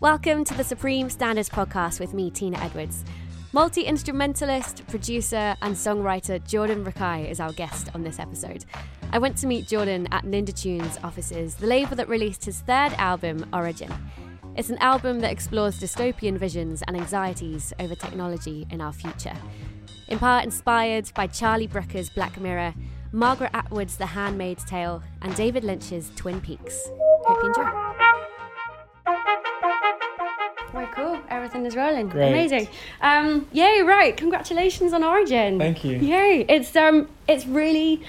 Welcome to the Supreme Standards Podcast with me, Tina Edwards. Multi instrumentalist, producer, and songwriter Jordan Rakei is our guest on this episode. I went to meet Jordan at Ninja Tune's offices, the label that released his third album, Origin. It's an album that explores dystopian visions and anxieties over technology in our future. In part inspired by Charlie Brooker's Black Mirror, Margaret Atwood's The Handmaid's Tale, and David Lynch's Twin Peaks. Hope you enjoy. Right, cool. Everything is rolling. Great. Amazing. Um, yay, right. Congratulations on Origin. Thank you. Yay. It's um it's really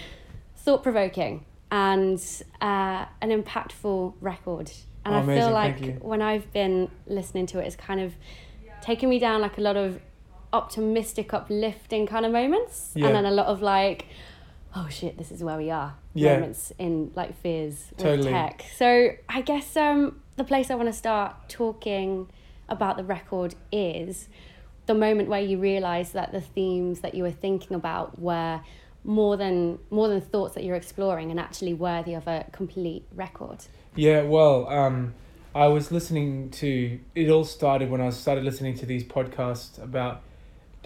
thought provoking and uh, an impactful record. And Oh, I feel like when I've been listening to it, it's kind of taken me down like a lot of optimistic, uplifting kind of moments, Yeah. and then a lot of like, oh shit, this is where we are Yeah. moments in like fears with tech. So I guess um, the place I want to start talking about the record is the moment where you realize that the themes that you were thinking about were more than more than thoughts that you're exploring and actually worthy of a complete record. Yeah, well, um, I was listening to. It all started when I started listening to these podcasts about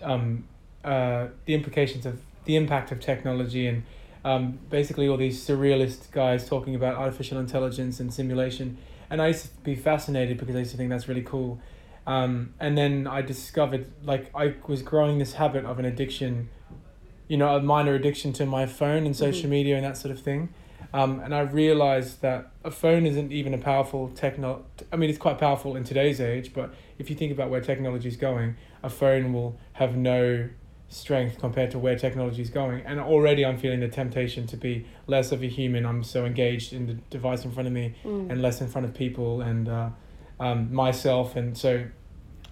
um, uh, the implications of the impact of technology and um, basically all these surrealist guys talking about artificial intelligence and simulation. And I used to be fascinated because I used to think that's really cool. Um, and then I discovered, like, I was growing this habit of an addiction, you know, a minor addiction to my phone and social Mhm. media and that sort of thing. Um, and I realized that a phone isn't even a powerful techno. I mean, it's quite powerful in today's age, but if you think about where technology is going, a phone will have no strength compared to where technology is going. And already I'm feeling the temptation to be less of a human. I'm so engaged in the device in front of me Mm. and less in front of people and uh, um, myself. And so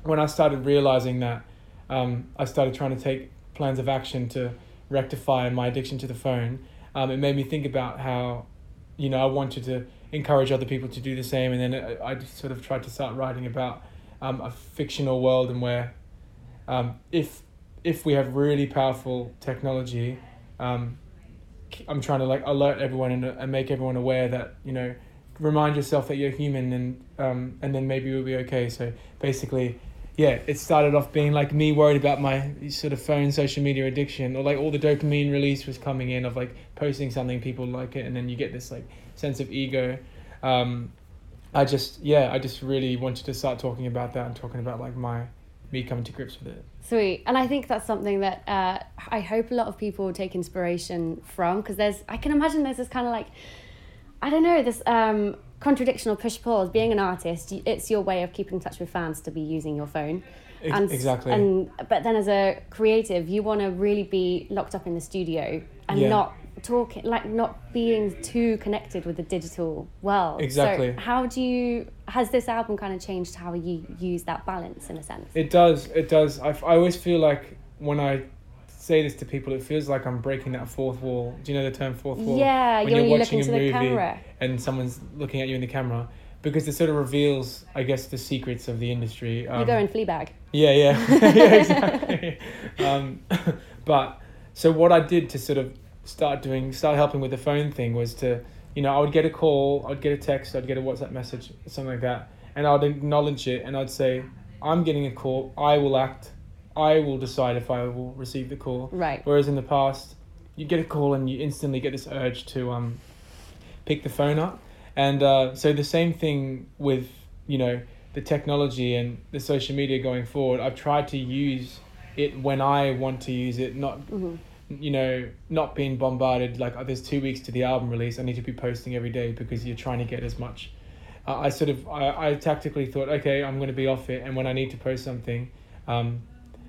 when I started realizing that, um, I started trying to take plans of action to rectify my addiction to the phone. Um, it made me think about how, you know, I wanted to encourage other people to do the same. And then I, I just sort of tried to start writing about um, a fictional world and where um, if if we have really powerful technology, um, I'm trying to like alert everyone and, and make everyone aware that you know, remind yourself that you're human and um, and then maybe we'll be okay. So basically, yeah, it started off being like me worried about my sort of phone social media addiction or like all the dopamine release was coming in of like posting something people like it and then you get this like sense of ego. Um, I just yeah, I just really wanted to start talking about that and talking about like my me coming to grips with it. Sweet, and I think that's something that uh, I hope a lot of people take inspiration from because there's I can imagine there's this kind of like I don't know this um, contradiction or push pull. Being an artist, it's your way of keeping in touch with fans to be using your phone. And exactly. And but then as a creative, you want to really be locked up in the studio and Yeah. not talking like not being too connected with the digital world. Exactly. So how do you has this album kind of changed how you use that balance in a sense? It does. It does. I, f- I always feel like when I say this to people, it feels like I'm breaking that fourth wall. Do you know the term fourth wall? yeah, when you're, you're watching into a the movie camera. and someone's looking at you in the camera because it sort of reveals, I guess, the secrets of the industry. Um, you go in Fleabag. Yeah, yeah, yeah, exactly. um, but so what I did to sort of start doing, start helping with the phone thing was to, you know, I would get a call, I'd get a text, I'd get a WhatsApp message, something like that, and I'd acknowledge it, and I'd say, I'm getting a call, I will act, I will decide if I will receive the call. Right. Whereas in the past, you get a call and you instantly get this urge to um, pick the phone up. And uh, so the same thing with, you know, the technology and the social media going forward. I've tried to use it when I want to use it, not, Mhm. you know, not being bombarded like, oh, there's two weeks to the album release. I need to be posting every day because you're trying to get as much. Uh, I sort of, I, I tactically thought, okay, I'm going to be off it. And when I need to post something, um,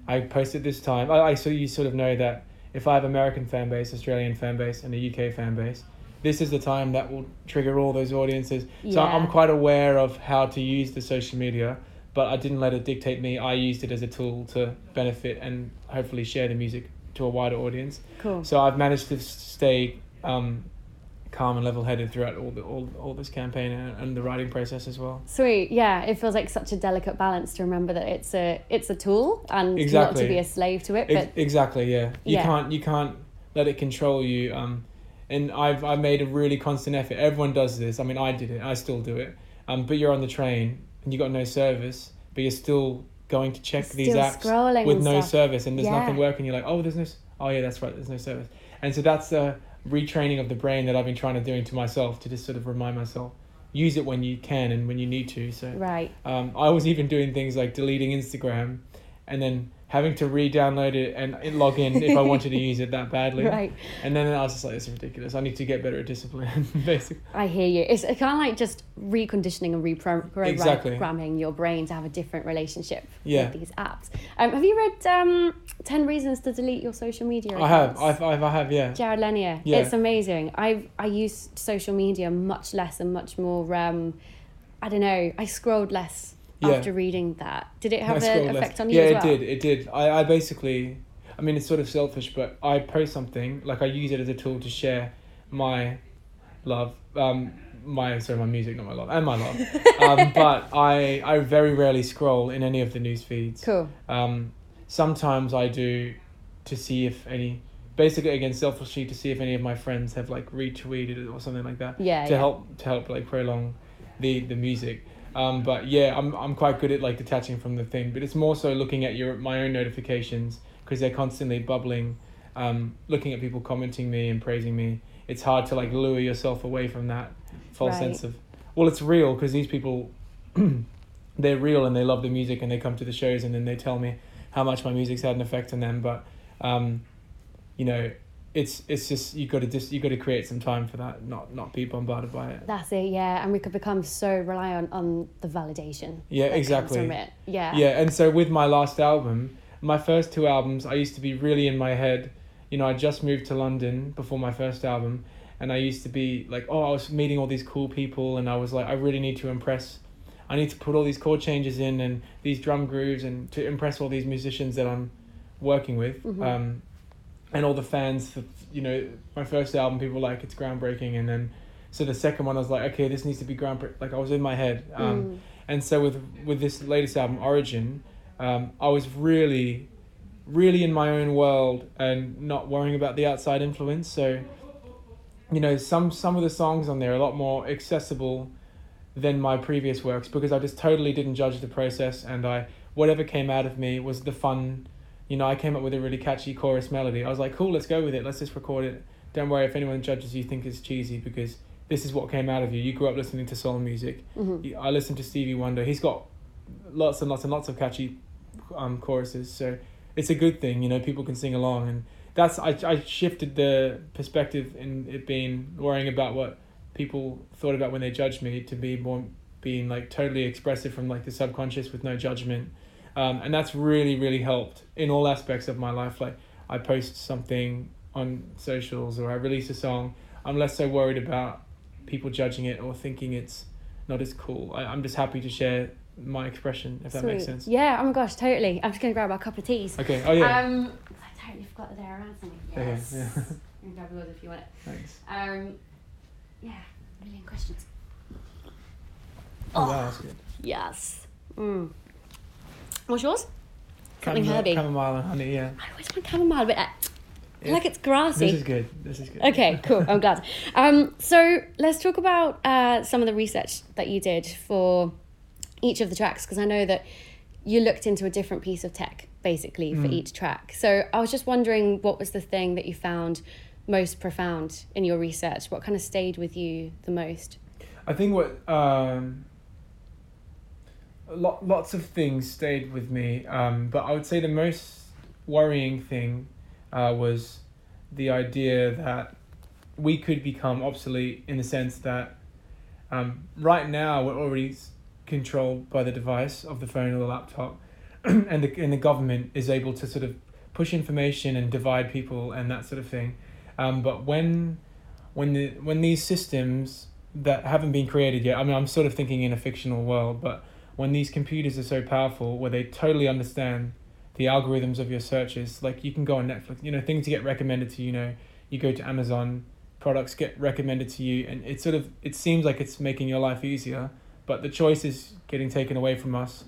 I post it this time. I, I so you sort of know that if I have American fan base, Australian fan base, and a UK fan base, this is the time that will trigger all those audiences. So I'm quite aware of how to use the social media, but I didn't let it dictate me. I used it as a tool to benefit and hopefully share the music to a wider audience. Cool. So I've managed to stay um, calm and level-headed throughout all the all, all this campaign and, and the writing process as well. Sweet, yeah. It feels like such a delicate balance to remember that it's a it's a tool and not to be a slave to it. Ex- But exactly, yeah. You Yeah. can't you can't let it control you. Um, and I've I made a really constant effort. Everyone does this. I mean, I did it. I still do it. Um, but you're on the train and you got no service, but you're still going to check Still these apps with no stuff. service, and there's Yeah. nothing working. You're like, oh, there's no. Oh yeah, that's right. There's no service, and so that's the retraining of the brain that I've been trying to do into myself to just sort of remind myself, use it when you can and when you need to. So Right. um, I was even doing things like deleting Instagram, and then having to re-download it and log in if I wanted to use it that badly. Right. And then I was just like, this is ridiculous. I need to get better at discipline, basically. I hear you. It's kind of like just reconditioning and reprogramming Exactly. your brain to have a different relationship Yeah. with these apps. Um, have you read um, 10 Reasons to Delete Your Social Media I have, Accounts? I've, I've, I have, yeah. Jaron Lanier. Yeah. It's amazing. I I use social media much less and much more. Um, I don't know. I scrolled less Yeah. after reading that. Did it have an effect on you yeah, as well? it did. It did. I, I basically, I mean, it's sort of selfish, but I post something like I use it as a tool to share my love, um, my sorry, my music, not my love, and my love. um, but I I very rarely scroll in any of the news feeds. Cool. Um, sometimes I do to see if any, basically again selfishly to see if any of my friends have like retweeted it or something like that Yeah. to yeah. help to help like prolong the the music. Um, but yeah, I'm I'm quite good at like detaching from the thing, but it's more so looking at your my own notifications because they're constantly bubbling, um, looking at people commenting me and praising me. It's hard to like lure yourself away from that false Right. sense of well, it's real because these people, they're real and they love the music and they come to the shows and then they tell me how much my music's had an effect on them. But, um, you know, it's it's just you got to just you got to create some time for that, not not be bombarded by it. That's it, yeah. And we could become so reliant on the validation. Yeah, exactly. Yeah. Yeah, and so with my last album, my first two albums, I used to be really in my head. You know, I just moved to London before my first album, and I used to be like, oh, I was meeting all these cool people, and I was like, I really need to impress. I need to put all these chord changes in and these drum grooves, and to impress all these musicians that I'm working with, Mhm. um, and all the fans. You know, my first album, people were like it's groundbreaking, and then so the second one, I was like, okay, this needs to be groundbreaking. Like I was in my head. Um, Mm. and so with with this latest album, Origin, um, I was really, really in my own world and not worrying about the outside influence. So, you know, some some of the songs on there are a lot more accessible than my previous works because I just totally didn't judge the process and I whatever came out of me was the fun. You know, I came up with a really catchy chorus melody. I was like, cool, let's go with it. Let's just record it. Don't worry if anyone judges you think it's cheesy because this is what came out of you. You grew up listening to soul music. Mhm. I listened to Stevie Wonder. He's got lots and lots and lots of catchy um, choruses, so it's a good thing. You know, people can sing along, and that's I I shifted the perspective in it being worrying about what people thought about when they judged me to be more being like totally expressive from like the subconscious with no judgment, um, and that's really really helped in all aspects of my life. Like I post something on socials or I release a song, I'm less so worried about people judging it or thinking it's not as cool. I, I'm just happy to share my expression, if that makes sense. Yeah, oh my gosh, totally. I'm just going to grab our cup of teas. Okay. Oh yeah. Um, I totally forgot that they're around something. Okay, Yes. yeah. You can grab yours if you want it. Thanks. Um, yeah, a million questions. Oh, wow, that's good. Yes. Mm. What's yours? Something Chamomile- herby. Chamomile and honey. Yeah. I always want chamomile, but uh, I Yeah. like it's grassy. This is good. This is good. Okay, cool. I'm glad. Um, so let's talk about uh, some of the research that you did for each of the tracks, because I know that you looked into a different piece of tech basically for Mm. each track. So I was just wondering what was the thing that you found most profound in your research? What kind of stayed with you the most? I think what um, lo- lots of things stayed with me, um, but I would say the most worrying thing uh, was the idea that we could become obsolete in the sense that um, right now we're already controlled by the device of the phone or the laptop, and the and the government is able to sort of push information and divide people and that sort of thing. Um, but when when the when these systems that haven't been created yet, I mean, I'm sort of thinking in a fictional world, but when these computers are so powerful, where they totally understand the algorithms of your searches, like you can go on Netflix, you know, things get recommended to you, you know, you go to Amazon, products get recommended to you, and it sort of it seems like it's making your life easier, but the choice is getting taken away from us.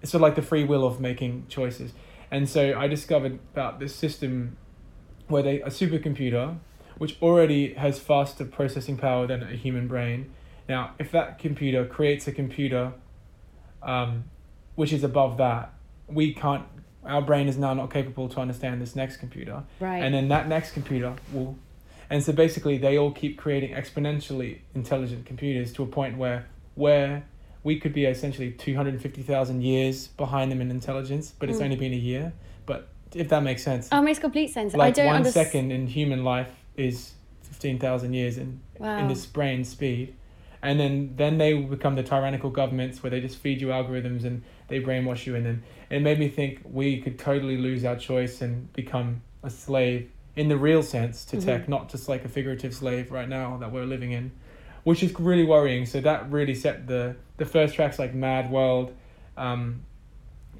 It's sort of like the free will of making choices, and so I discovered about this system where they a supercomputer which already has faster processing power than a human brain. Now, if that computer creates a computer um, which is above that, we can't, our brain is now not capable to understand this next computer. Right. And then that next computer will, and so basically they all keep creating exponentially intelligent computers to a point where, where we could be essentially 250,000 years behind them in intelligence, but it's Mm. only been a year. But if that makes sense, oh, it makes complete sense. I like don't one understand. second in human life is 15,000 years in, Wow. in this brain speed. And then, then they become the tyrannical governments where they just feed you algorithms and they brainwash you. And then it made me think we could totally lose our choice and become a slave in the real sense to Mhm. tech, not just like a figurative slave right now that we're living in, which is really worrying. So that really set the the first track's like Mad World. Um,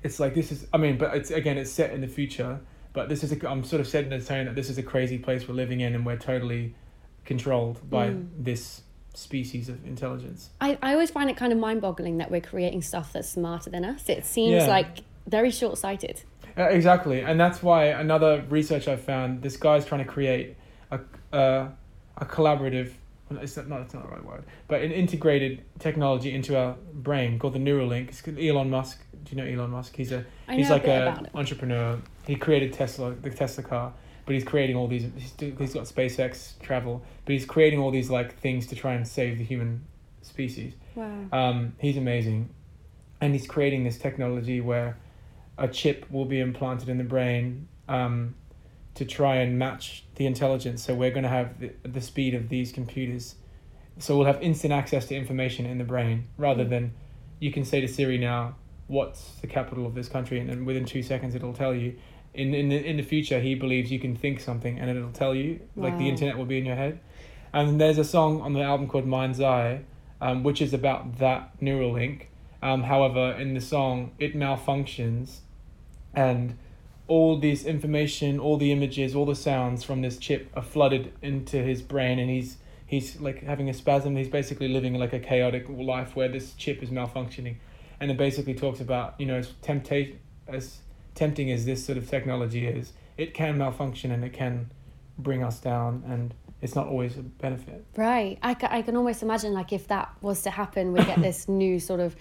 it's like this is I mean, but it's again it's set in the future. But this is a, I'm sort of setting the tone that this is a crazy place we're living in and we're totally controlled by Mm. this species of intelligence. I, I always find it kind of mind boggling that we're creating stuff that's smarter than us. It seems Yeah. like very short sighted. Uh, exactly, and that's why another research I found. This guy's trying to create a a, a collaborative. It's not, it's not the right word, but an integrated technology into our brain called the Neuralink. It's Elon Musk. Do you know Elon Musk? He's a I he's like a a entrepreneur. He created Tesla, the Tesla car, but he's creating all these. He's, he's got SpaceX travel, but he's creating all these like things to try and save the human species. Wow. Um, he's amazing, and he's creating this technology where a chip will be implanted in the brain um, to try and match the intelligence. So we're going to have the, the speed of these computers. So we'll have instant access to information in the brain rather Mm. than you can say to Siri now, "What's the capital of this country?" and then within two seconds it'll tell you. In in the in the future, he believes you can think something and it'll tell you. Like the internet will be in your head. And there's a song on the album called Mind's Eye, um, which is about that Neuralink. Um, however, in the song, it malfunctions, and all this information, all the images, all the sounds from this chip are flooded into his brain, and he's he's like having a spasm. He's basically living like a chaotic life where this chip is malfunctioning, and it basically talks about you know temptation as tempting as this sort of technology is, it can malfunction and it can bring us down, and it's not always a benefit. Right. I, ca- I can almost imagine like if that was to happen, we get this new sort of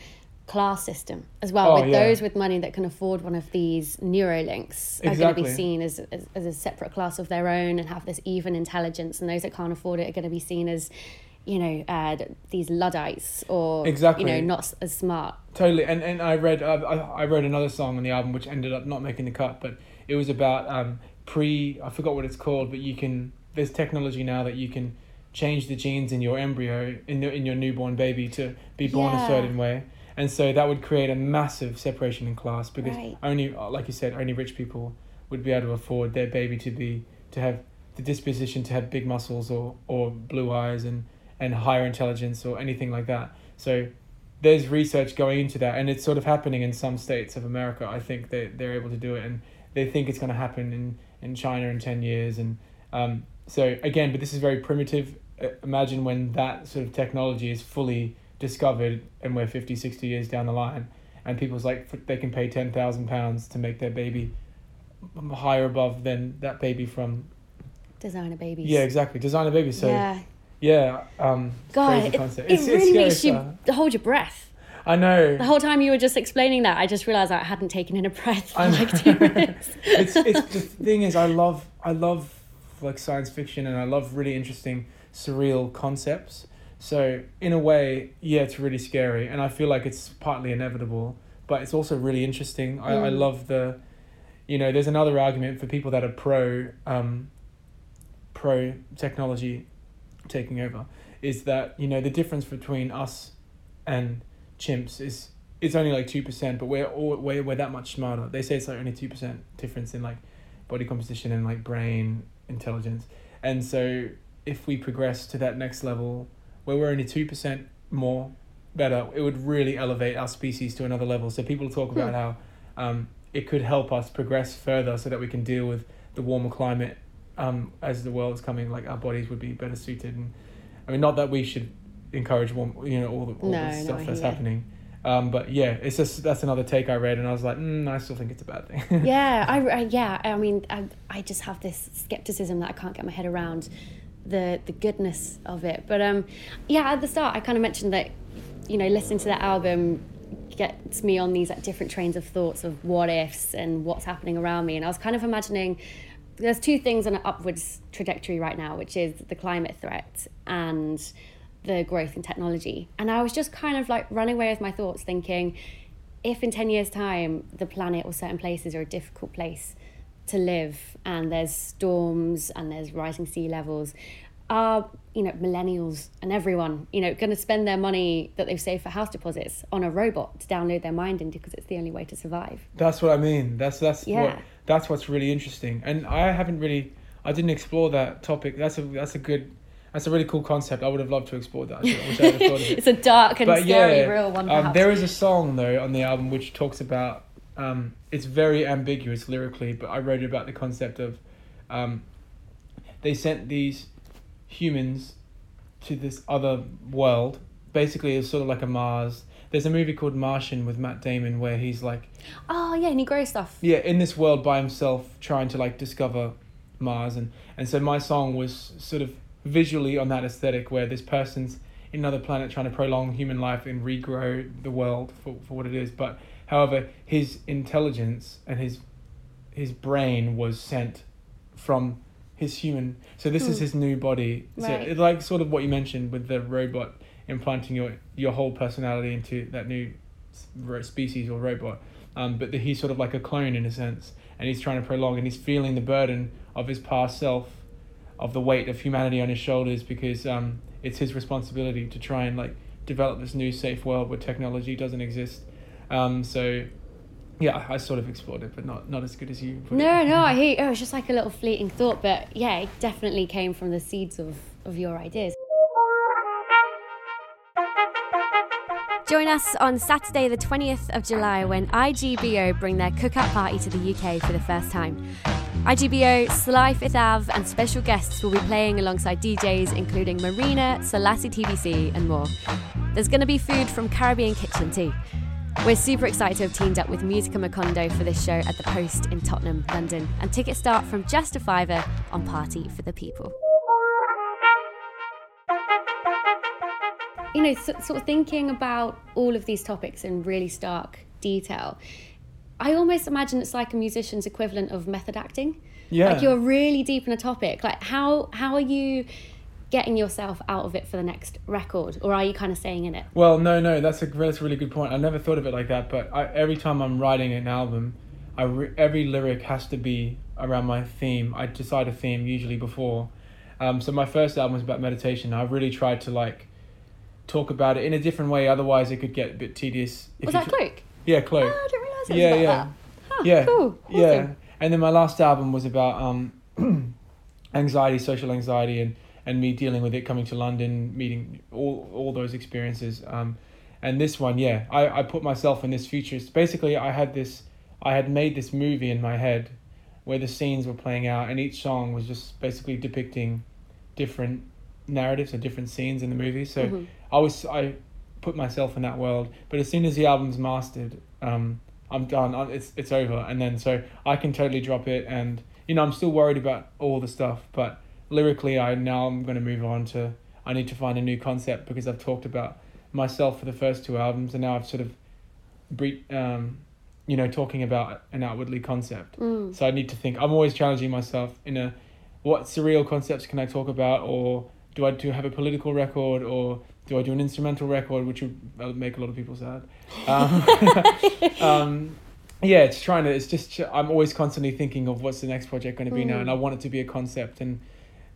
class system as well. Oh, with yeah. those with money that can afford one of these Neuralinks are going to be seen as, as, as a separate class of their own and have this even intelligence. And those that can't afford it are going to be seen as, you know, uh, these Luddites or, Exactly. you know, not as smart. Totally, and and I read uh, I I wrote another song on the album which ended up not making the cut, but it was about um pre I forgot what it's called, but you can there's technology now that you can change the genes in your embryo in the, in your newborn baby to be born Yeah. a certain way, and so that would create a massive separation in class because Right. only uh, like you said only rich people would be able to afford their baby to be to have the disposition to have big muscles or or blue eyes and and higher intelligence or anything like that. So there's research going into that, and it's sort of happening in some states of America. I think they they're able to do it, and they think it's going to happen in in China in ten years. And um, so again, but this is very primitive. Uh, Imagine when that sort of technology is fully discovered, and we're 50, 60 years down the line, and people's like they can pay ten thousand pounds to make their baby higher above than that baby from Designer babies. yeah exactly designer baby. So yeah, yeah. um, God, it, concept. it really makes you hold your breath. I know. The whole time you were just explaining that, I just realised I hadn't taken in a breath for I like two minutes. it's it's the thing is I love I love like science fiction and I love really interesting surreal concepts. So in a way, yeah, it's really scary and I feel like it's partly inevitable, but it's also really interesting. I, I Mm. love the you know, there's another argument for people that are pro um pro technology taking over is that, you know, the difference between us and chimps is it's only like two percent, but we're all we're, we're that much smarter. They say it's like only two percent difference in like body composition and like brain intelligence. And so if we progress to that next level where we're only two percent more better, it would really elevate our species to another level. So people talk about how um, it could help us progress further so that we can deal with the warmer climate um, as the world's coming. Like our bodies would be better suited. And I mean, not that we should encourage warm, you know, all the all No, the stuff that's happening. Um, but yeah, it's just that's another take I read, and I was like, mm, I still think it's a bad thing. yeah, I, I yeah, I mean, I, I just have this skepticism that I can't get my head around the the goodness of it. But um, yeah, at the start, I kind of mentioned that you know listening to that album gets me on these like different trains of thoughts of what ifs and what's happening around me, and I was kind of imagining. There's two things on an upwards trajectory right now, which is the climate threat and the growth in technology. And I was just kind of like running away with my thoughts, thinking, if in 10 years' time the planet or certain places are a difficult place to live and there's storms and there's rising sea levels, are you know millennials and everyone you know going to spend their money that they've saved for house deposits on a robot to download their mind into because it's the only way to survive That's what I mean. That's that's Yeah. what that's what's really interesting. And I haven't really I didn't explore that topic. That's a that's a good that's a really cool concept. I would have loved to explore that. I wish I had thought of it. it's a dark and But scary yeah, real one Um, there is a song though on the album which talks about. Um, it's very ambiguous lyrically, but I wrote about the concept of, um, they sent these humans to this other world. Basically, it's sort of like a Mars. There's a movie called Martian with Matt Damon where he's like, oh yeah and he grows stuff yeah, in this world by himself, trying to like discover Mars, and and so my song was sort of visually on that aesthetic where this person's in another planet trying to prolong human life and regrow the world for, for what it is. But however, his intelligence and his his brain was sent from his human. So this is Hmm. his new body. So Right. it's like sort of what you mentioned with the robot implanting your your whole personality into that new species or robot. Um, but the, he's sort of like a clone in a sense, and he's trying to prolong, and he's feeling the burden of his past self, of the weight of humanity on his shoulders, because um, it's his responsibility to try and like develop this new safe world where technology doesn't exist. Um, so, yeah, I sort of explored it, but not not as good as you. put it. no no i hear you. oh it's just like a little fleeting thought but yeah it definitely came from the seeds of of your ideas Join us on Saturday, the 20th of July, when IGBO bring their cookout party to the UK for the first time. IGBO, Sly Fifth Ave, and special guests will be playing alongside DJs including Marina, Solasi TBC, and more. There's going to be food from Caribbean Kitchen too. We're super excited to have teamed up with Musica Macondo for this show at the Post in Tottenham, London, and tickets start from just a fiver on Party for the People. you know, so, sort of thinking about all of these topics in really stark detail, I almost imagine it's like a musician's equivalent of method acting. Yeah. Like you're really deep in a topic. Like how how are you getting yourself out of it for the next record, or are you kind of staying in it? Well, no, no, that's a that's a really good point. I never thought of it like that, but I, every time I'm writing an album, I re- every lyric has to be around my theme. I decide a theme usually before. Um, so my first album was about meditation. I really tried to like talk about it in a different way. Otherwise, it could get a bit tedious. Was that tr- Cloak? Yeah, Oh, I didn't realise it was Yeah, about yeah. that. Huh, yeah, Cool. yeah. And then my last album was about um, anxiety, social anxiety, and and me dealing with it, coming to London, meeting all all those experiences. Um, and this one, yeah, I I put myself in this futurist. Basically, I had this, I had made this movie in my head, where the scenes were playing out, and each song was just basically depicting different narratives or different scenes in the movie. So Mhm. I was I put myself in that world. But as soon as the album's mastered, um, I'm done. I- It's it's over, and then so I can totally drop it. And you know, I'm still worried about all the stuff, but lyrically, I now I'm going to move on to. I need to find a new concept because I've talked about myself for the first two albums, and now I've sort of, bre- um, you know, talking about an outwardly concept. Mm. So I need to think. I'm always challenging myself in a, what surreal concepts can I talk about, or do I do have a political record, or do I do an instrumental record, which would make a lot of people sad. Um, um, yeah, it's trying to. It's just I'm always constantly thinking of what's the next project going to be now, Mm. and I want it to be a concept. And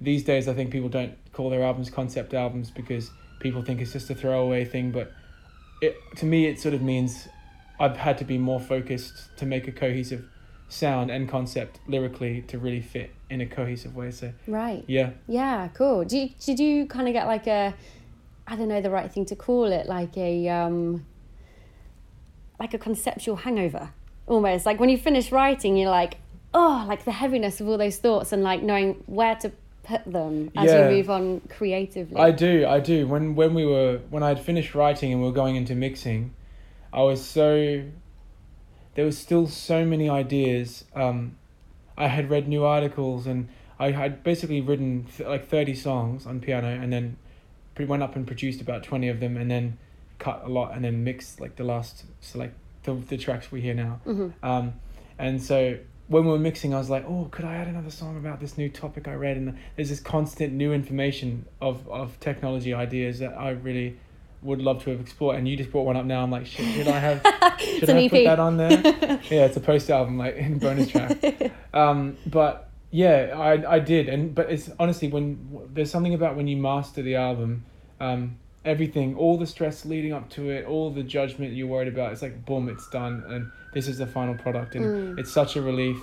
these days, I think people don't call their albums concept albums because people think it's just a throwaway thing. But it to me, it sort of means I've had to be more focused to make a cohesive sound and concept lyrically to really fit in a cohesive way. So Right. yeah, Yeah, cool. Do you, did you kind of get like a, I don't know the right thing to call it, like a, um, like a conceptual hangover, almost. Like when you finish writing, you're like, oh, like the heaviness of all those thoughts and like knowing where to put them as Yeah. you move on creatively. I do, I do. When when we were when I'd finished writing and we were going into mixing, I was so. There was still so many ideas. Um, I had read new articles and I had basically written th- like thirty songs on piano, and then went up and produced about twenty of them, and then cut a lot, and then mixed like the last so like the the tracks we hear now. hmm Um, and so when we were mixing, I was like, oh, could I add another song about this new topic I read? And there's this constant new information of, of technology ideas that I really would love to have explored. And you just brought one up now. I'm like, shit, should I have, should I put that on there? yeah, it's a post album, like in bonus track. Um, but yeah, I, I did. And, but it's honestly, when there's something about when you master the album, um, everything, all the stress leading up to it, all the judgment you're worried about, it's like, boom, it's done. And this is the final product. And Mm. it's such a relief.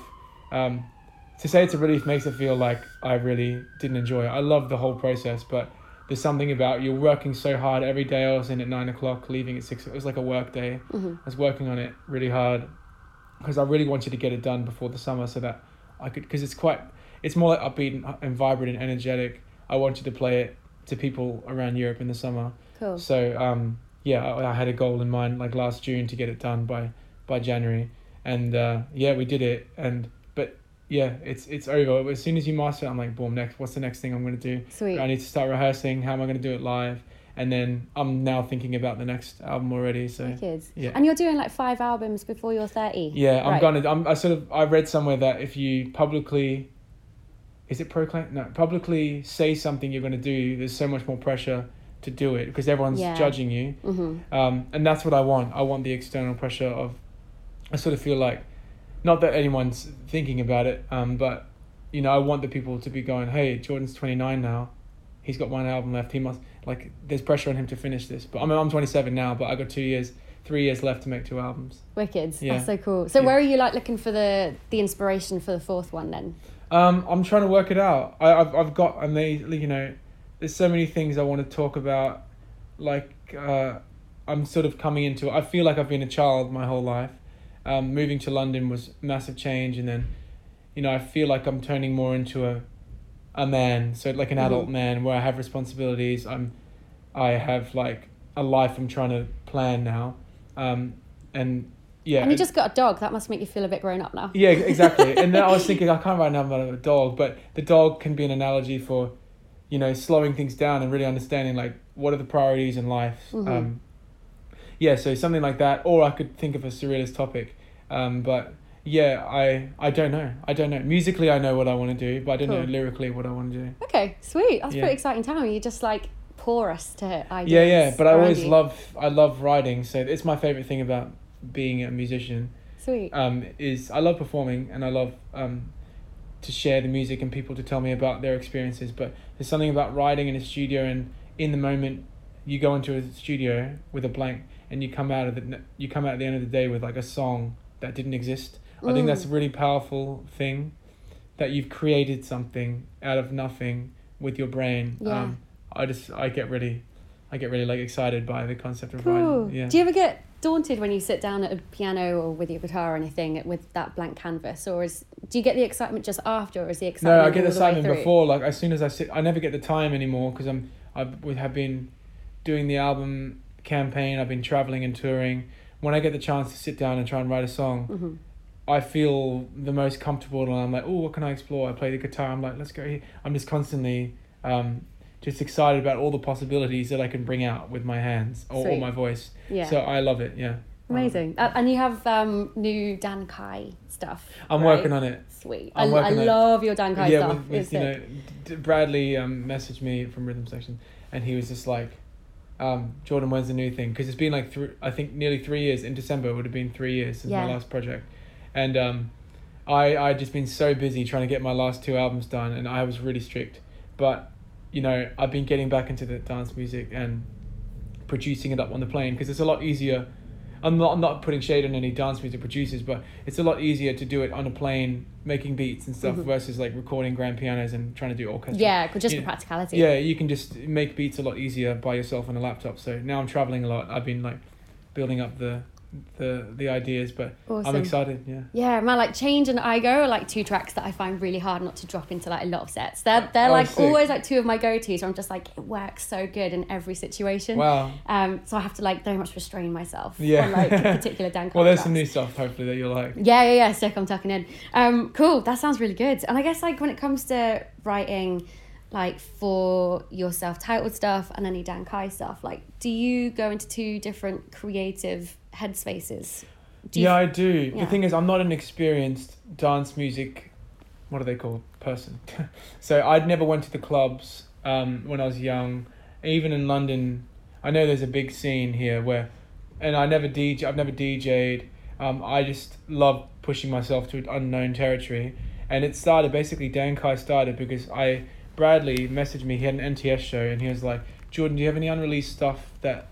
Um, to say it's a relief makes it feel like I really didn't enjoy it. I love the whole process, but there's something about you're working so hard every day. I was in at nine o'clock, leaving at six. It was like a work day. hmm I was working on it really hard because I really wanted to get it done before the summer so that I could because it's quite it's more like upbeat and, and vibrant and energetic. I wanted to play it to people around Europe in the summer. Cool. So um, yeah, I, I had a goal in mind like last June to get it done by by January, and uh, yeah, we did it. And but yeah, it's it's over. As soon as you master it, I'm like, boom, next. What's the next thing I'm gonna do? Sweet. I need to start rehearsing. How am I gonna do it live? And then I'm now thinking about the next album already. So Wicked. yeah. And you're doing like five albums before you're 30. yeah, I'm Right. gonna. I'm. I sort of. I read somewhere that if you publicly, is it proclaim? No, publicly say something you're gonna do. There's so much more pressure to do it because everyone's Yeah. judging you. hmm Um, and that's what I want. I want the external pressure of. I sort of feel like, not that anyone's thinking about it, um, but, you know, I want the people to be going, hey, Jordan's twenty nine now, he's got one album left. He must like. There's pressure on him to finish this. But I mean, I'm twenty seven now, but I got two years, three years left to make two albums. Wicked. Yeah. That's so cool. So Yeah. where are you like looking for the the inspiration for the fourth one then? Um, I'm trying to work it out. I, I've, I've got amazing, you know, there's so many things I want to talk about. Like, uh, I'm sort of coming into I feel like I've been a child my whole life. Um, moving to London was massive change, and then, you know, I feel like I'm turning more into a, a man. So like an adult Mhm. man where I have responsibilities. I'm, I have like a life I'm trying to plan now, um, and yeah. and you just got a dog. That must make you feel a bit grown up now. yeah, exactly. and then I was thinking, I can't write down about a dog, but the dog can be an analogy for, you know, slowing things down and really understanding like what are the priorities in life. Mhm. Um, yeah, so something like that, or I could think of a surrealist topic, um, but yeah, I I don't know. I don't know. Musically, I know what I want to do, but I don't know lyrically what I want to do. Okay, sweet. That's Yeah. pretty exciting time. You just like porous to ideas. Yeah, yeah. But I always you. love I love writing, so it's my favorite thing about being a musician. Sweet. um, is I love performing and I love um, to share the music and people to tell me about their experiences. But there's something about writing in a studio and in the moment you go into a studio with a blank and you come out of the you come out at the end of the day with like a song that didn't exist. I think Mm. that's a really powerful thing that you've created something out of nothing with your brain. Yeah. Um, I just I get really I get really like excited by the concept of Cool. writing. Yeah. Do you ever get daunted when you sit down at a piano or with your guitar or anything with that blank canvas, or is do you get the excitement just after, or is the excitement? No, I get the excitement before. Like as soon as I sit, I never get the time anymore because I'm I have been doing the album campaign. I've been traveling and touring. When I get the chance to sit down and try and write a song, Mhm. I feel the most comfortable. And I'm like, oh, what can I explore? I play the guitar. I'm like, let's go here. I'm just constantly um, just excited about all the possibilities that I can bring out with my hands or, or my voice. Yeah. So I love it. Yeah. Amazing. Uh, and you have um, new Dan Kye stuff. I'm right? working on it. Sweet. I'm I, I on it. love your Dan Kye yeah, stuff. with, with you know, D- Bradley um, messaged me from Rhythm Section, and he was just like, um, "Jordan, when's the new thing?" Because it's been like three, I think nearly three years. In December it would have been three years since Yeah. my last project, and um, I I just been so busy trying to get my last two albums done, and I was really strict. But you know, I've been getting back into the dance music and producing it up on the plane because it's a lot easier. I'm not, I'm not putting shade on any dance music producers, but it's a lot easier to do it on a plane, making beats and stuff, Mhm. versus like recording grand pianos and trying to do orchestra. Yeah, just Yeah. for practicality. Yeah, you can just make beats a lot easier by yourself on a laptop. So now I'm traveling a lot. I've been like building up the the the ideas, but Awesome. I'm excited. Yeah. Yeah, man, like Change and I Go are like two tracks that I find really hard not to drop into like a lot of sets. They're they're Oh, like sick. always like two of my go tos. I'm just like it works so good in every situation. Wow. Um, so I have to like very much restrain myself Yeah. on like particular Dan. Well, there's some new stuff hopefully that you'll like. Yeah, yeah, yeah. Sick. I'm tucking in. Um, cool. That sounds really good. And I guess like when it comes to writing, like for your self-titled stuff and any Dan Kye stuff, like do you go into two different creative headspaces? Yeah, I do. Yeah. The thing is, I'm not an experienced dance music. What are they called? Person. so I'd never went to the clubs um, when I was young. Even in London, I know there's a big scene here where, and I never DJ. I've never DJ'd. Um, I just love pushing myself to unknown territory, and it started basically. Dan Kye started because I Bradley messaged me. He had an NTS show, and he was like, "Jordan, do you have any unreleased stuff that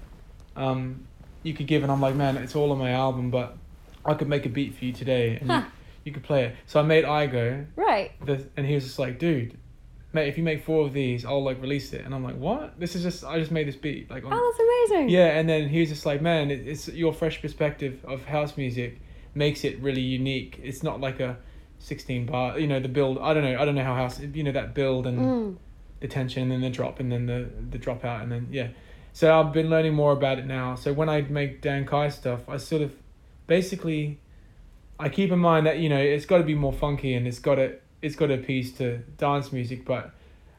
um, you could give?" And I'm like, "Man, it's all on my album, but I could make a beat for you today, and Huh. you, you could play it." So I made I Go, Right. the, and he was just like, "Dude." Mate, if you make four of these, I'll like release it, and I'm like, "What? This is just I just made this beat, like on, Oh, that's amazing. yeah." And then he was just like, "Man, it, it's your fresh perspective of house music makes it really unique. It's not like a 16 bar, you know, the build. I don't know, I don't know how house, you know, that build and Mm. the tension and then the drop and then the the drop out and then yeah so i've been learning more about it now so when i make dan kye stuff i sort of basically i keep in mind that you know it's got to be more funky and it's got to it's got to appease to dance music but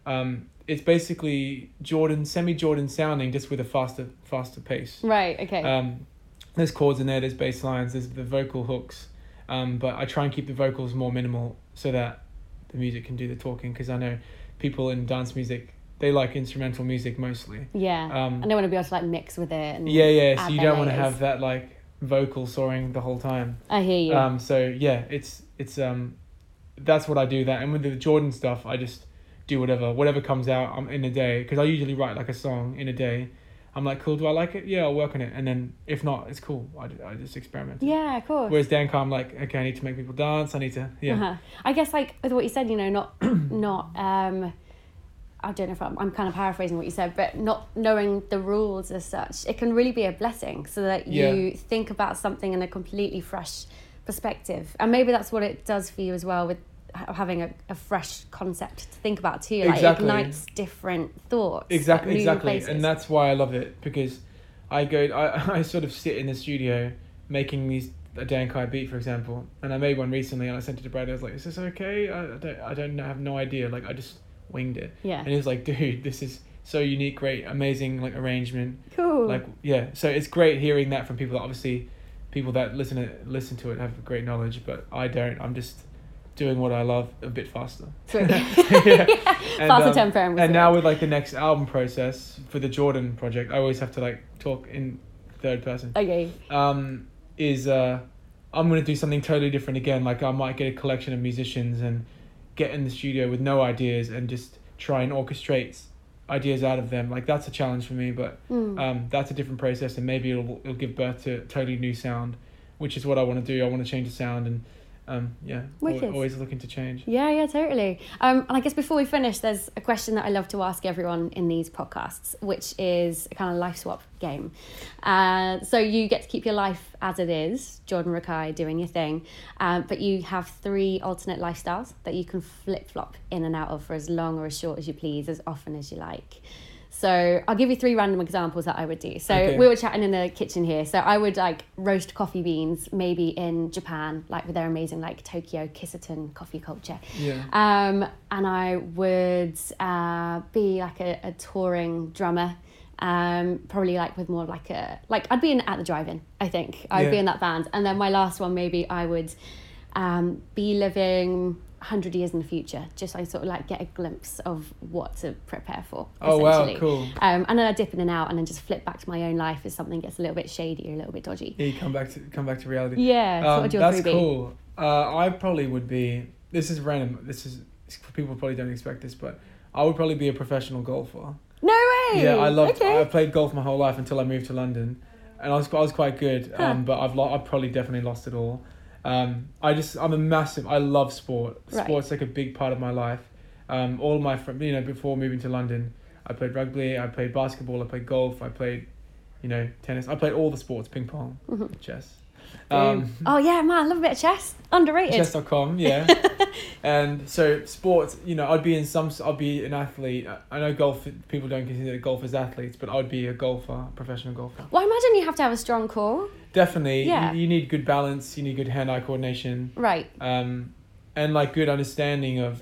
um it's basically jordan semi jordan sounding just with a faster faster pace Right. Okay. um, there's chords in there, there's bass lines, there's the vocal hooks, um, but I try and keep the vocals more minimal so that the music can do the talking because I know people in dance music they like instrumental music mostly. yeah. Um, and they want to be able to like mix with it. And yeah, yeah. So you don't want to have that like vocal soaring the whole time. I hear you. Um, so yeah, it's it's um, that's what I do. That and with the Jordan stuff, I just do whatever whatever comes out um, in a day because I usually write like a song in a day. I'm like, cool. Do I like it? Yeah, I'll work on it. And then if not, it's cool. I, I just experiment. yeah, of course. Whereas Dan I'm like, okay, I need to make people dance. I need to, yeah. Uh-huh. I guess like with what you said, you know, not not um I don't know if I'm, I'm kind of paraphrasing what you said, but not knowing the rules as such, it can really be a blessing so that you Yeah. think about something in a completely fresh perspective. And maybe that's what it does for you as well with having a, a fresh concept to think about too. Like Exactly. it ignites different thoughts. Exactly, exactly. places. And that's why I love it because I go, I, I sort of sit in the studio making these a Dan Kye beat, for example, and I made one recently and I sent it to Brad. I was like, "Is this okay? I, I don't, I don't have no idea. Like, I just winged it." yeah. And he was like, "Dude, this is so unique, great, amazing, like arrangement, Cool. like yeah." So it's great hearing that from people. That obviously, people that listen to listen to it have great knowledge, but I don't. I'm just doing what I love a bit faster. Sweet. yeah. And, Faster um, tempo and and now with like the next album process for the Jordan project, I always have to like talk in third person. Okay. Um, is uh, I'm gonna do something totally different again. Like I might get a collection of musicians and get in the studio with no ideas and just try and orchestrate ideas out of them. Like that's a challenge for me, but Mm. um, that's a different process, and maybe it'll it'll give birth to a totally new sound, which is what I want to do. I want to change the sound, and um, yeah, al- Wicked. always looking to change. Yeah, yeah, totally. Um, and I guess before we finish, there's a question that I love to ask everyone in these podcasts, which is a kind of life swap game. Uh, so you get to keep your life as it is, Jordan Rakei doing your thing, um, but you have three alternate lifestyles that you can flip flop in and out of for as long or as short as you please, as often as you like. So I'll give you three random examples that I would do. So Okay. we were chatting in the kitchen here. So I would like roast coffee beans, maybe in Japan, like with their amazing like Tokyo Kissaten coffee culture. Yeah. Um, and I would uh, be like a, a touring drummer. Um, probably like with more of like a like I'd be in at the drive-in. I think I'd be in that band. And then my last one, maybe I would um, be living hundred years in the future, just so I sort of like get a glimpse of what to prepare for. Oh wow, cool. Um, and then I dip in and out, and then just flip back to my own life as something gets a little bit shady or a little bit dodgy. Yeah, you come back to come back to reality. Yeah, Um, that's cool. Uh, I probably would be. This is random. This is people probably don't expect this, but I would probably be a professional golfer. No way. Yeah, I loved. Okay. I played golf my whole life until I moved to London, and I was I was quite good. Huh. Um, but I've lo- I've probably definitely lost it all. Um, I just I'm a massive. I love sport. Right. Sport's like a big part of my life. Um, all my friends, you know, before moving to London, I played rugby. I played basketball. I played golf. I played you know, tennis. I played all the sports: ping pong, Mhm. chess. Um, oh yeah, man, I love a bit of chess. Underrated. chess.com, yeah. and so sports, you know, I'd be in some. I'd be an athlete. I know golf. People don't consider golf as athletes, but I'd be a golfer, professional golfer. Well, I imagine you have to have a strong core. Definitely, Yeah. you, you need good balance. You need good hand-eye coordination. Right. um, and like good understanding of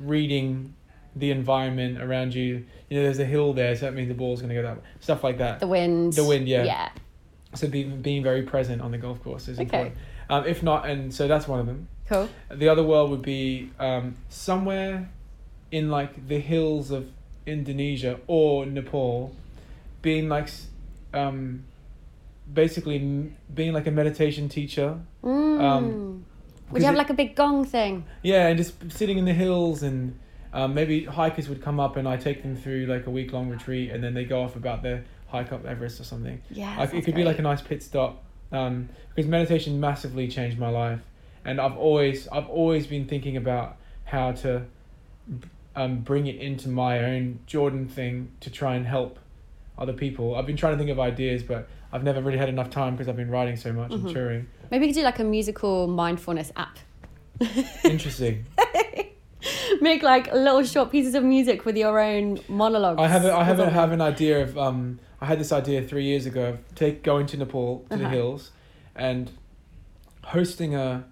reading the environment around you. You know, there's a hill there, so that means the ball's going to go that way. Stuff like that. The wind. The wind, yeah. Yeah. So being being very present on the golf course is Okay. important. Um, if not, and so that's one of them. Cool. The other world would be um, somewhere in like the hills of Indonesia or Nepal, being like, um, basically m- being like a meditation teacher. Mm. Um, Would you have it- like a big gong thing? Yeah, and just sitting in the hills, and um, maybe hikers would come up, and I take them through like a week long retreat, and then they go off about their hike up Everest or something. Yeah. It could be like a nice pit stop, um, because meditation massively changed my life, and I've always I've always been thinking about how to um, bring it into my own Jordan thing to try and help other people. I've been trying to think of ideas, but I've never really had enough time because I've been writing so much Mhm. and touring. Maybe you could do like a musical mindfulness app. Interesting. Make like little short pieces of music with your own monologues. I have a, I have a, have an idea of um I had this idea three years ago of take going to Nepal to the Uh-huh. hills, and hosting a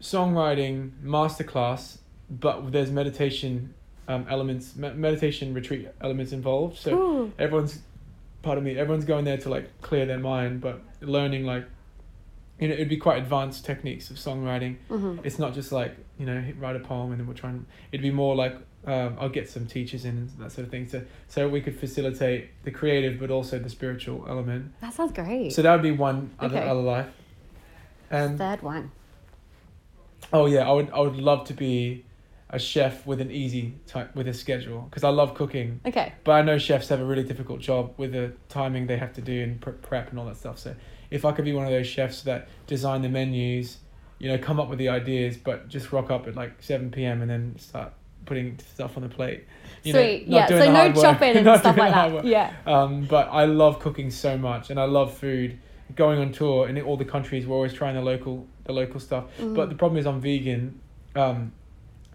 songwriting masterclass, but there's meditation um, elements, me- meditation retreat elements involved. So Ooh. everyone's, pardon me, everyone's going there to like clear their mind, but learning like, you know, it'd be quite advanced techniques of songwriting. Mhm. It's not just like you know write a poem and then we'll try and it'd be more like um, I'll get some teachers in and that sort of thing so so we could facilitate the creative but also the spiritual element. That sounds great. So that would be one other Okay. other life. And Third one. oh yeah, I would I would love to be a chef with an easy type with a schedule because I love cooking. Okay. But I know chefs have a really difficult job with the timing they have to do and prep and all that stuff. So if I could be one of those chefs that design the menus, you know, come up with the ideas, but just rock up at like seven p.m. and then start putting stuff on the plate. You know, Sweet. not yeah. So no chopping and stuff like that. work. Yeah. Um, but I love cooking so much, and I love food. Going on tour in all the countries, we're always trying the local the local stuff. Mm. But the problem is, I'm vegan. Um,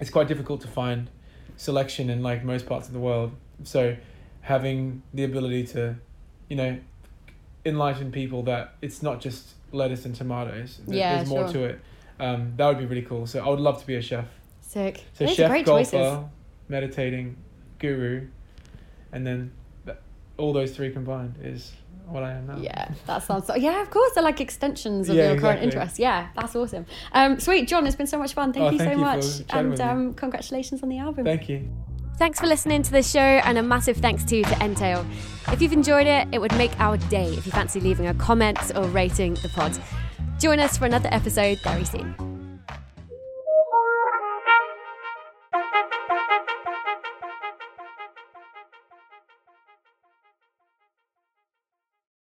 it's quite difficult to find selection in like most parts of the world. So, having the ability to, you know, enlighten people that it's not just lettuce and tomatoes. that Yeah, there's more sure. to it. Um, that would be really cool. So I would love to be a chef. Sick. So Those chef, golfer, choices. meditating, guru, and then all those three combined is what I am now. Yeah, that sounds so. Yeah, of course, they're like extensions of Yeah, your current exactly. interests. Yeah, that's awesome. Um, sweet, John, it's been so much fun. Thank Oh, you thank so you much, chatting and with me. um, congratulations on the album. Thank you. Thanks for listening to the show, and a massive thanks too to Entail. If you've enjoyed it, it would make our day if you fancy leaving a comment or rating the pod. Join us for another episode very soon.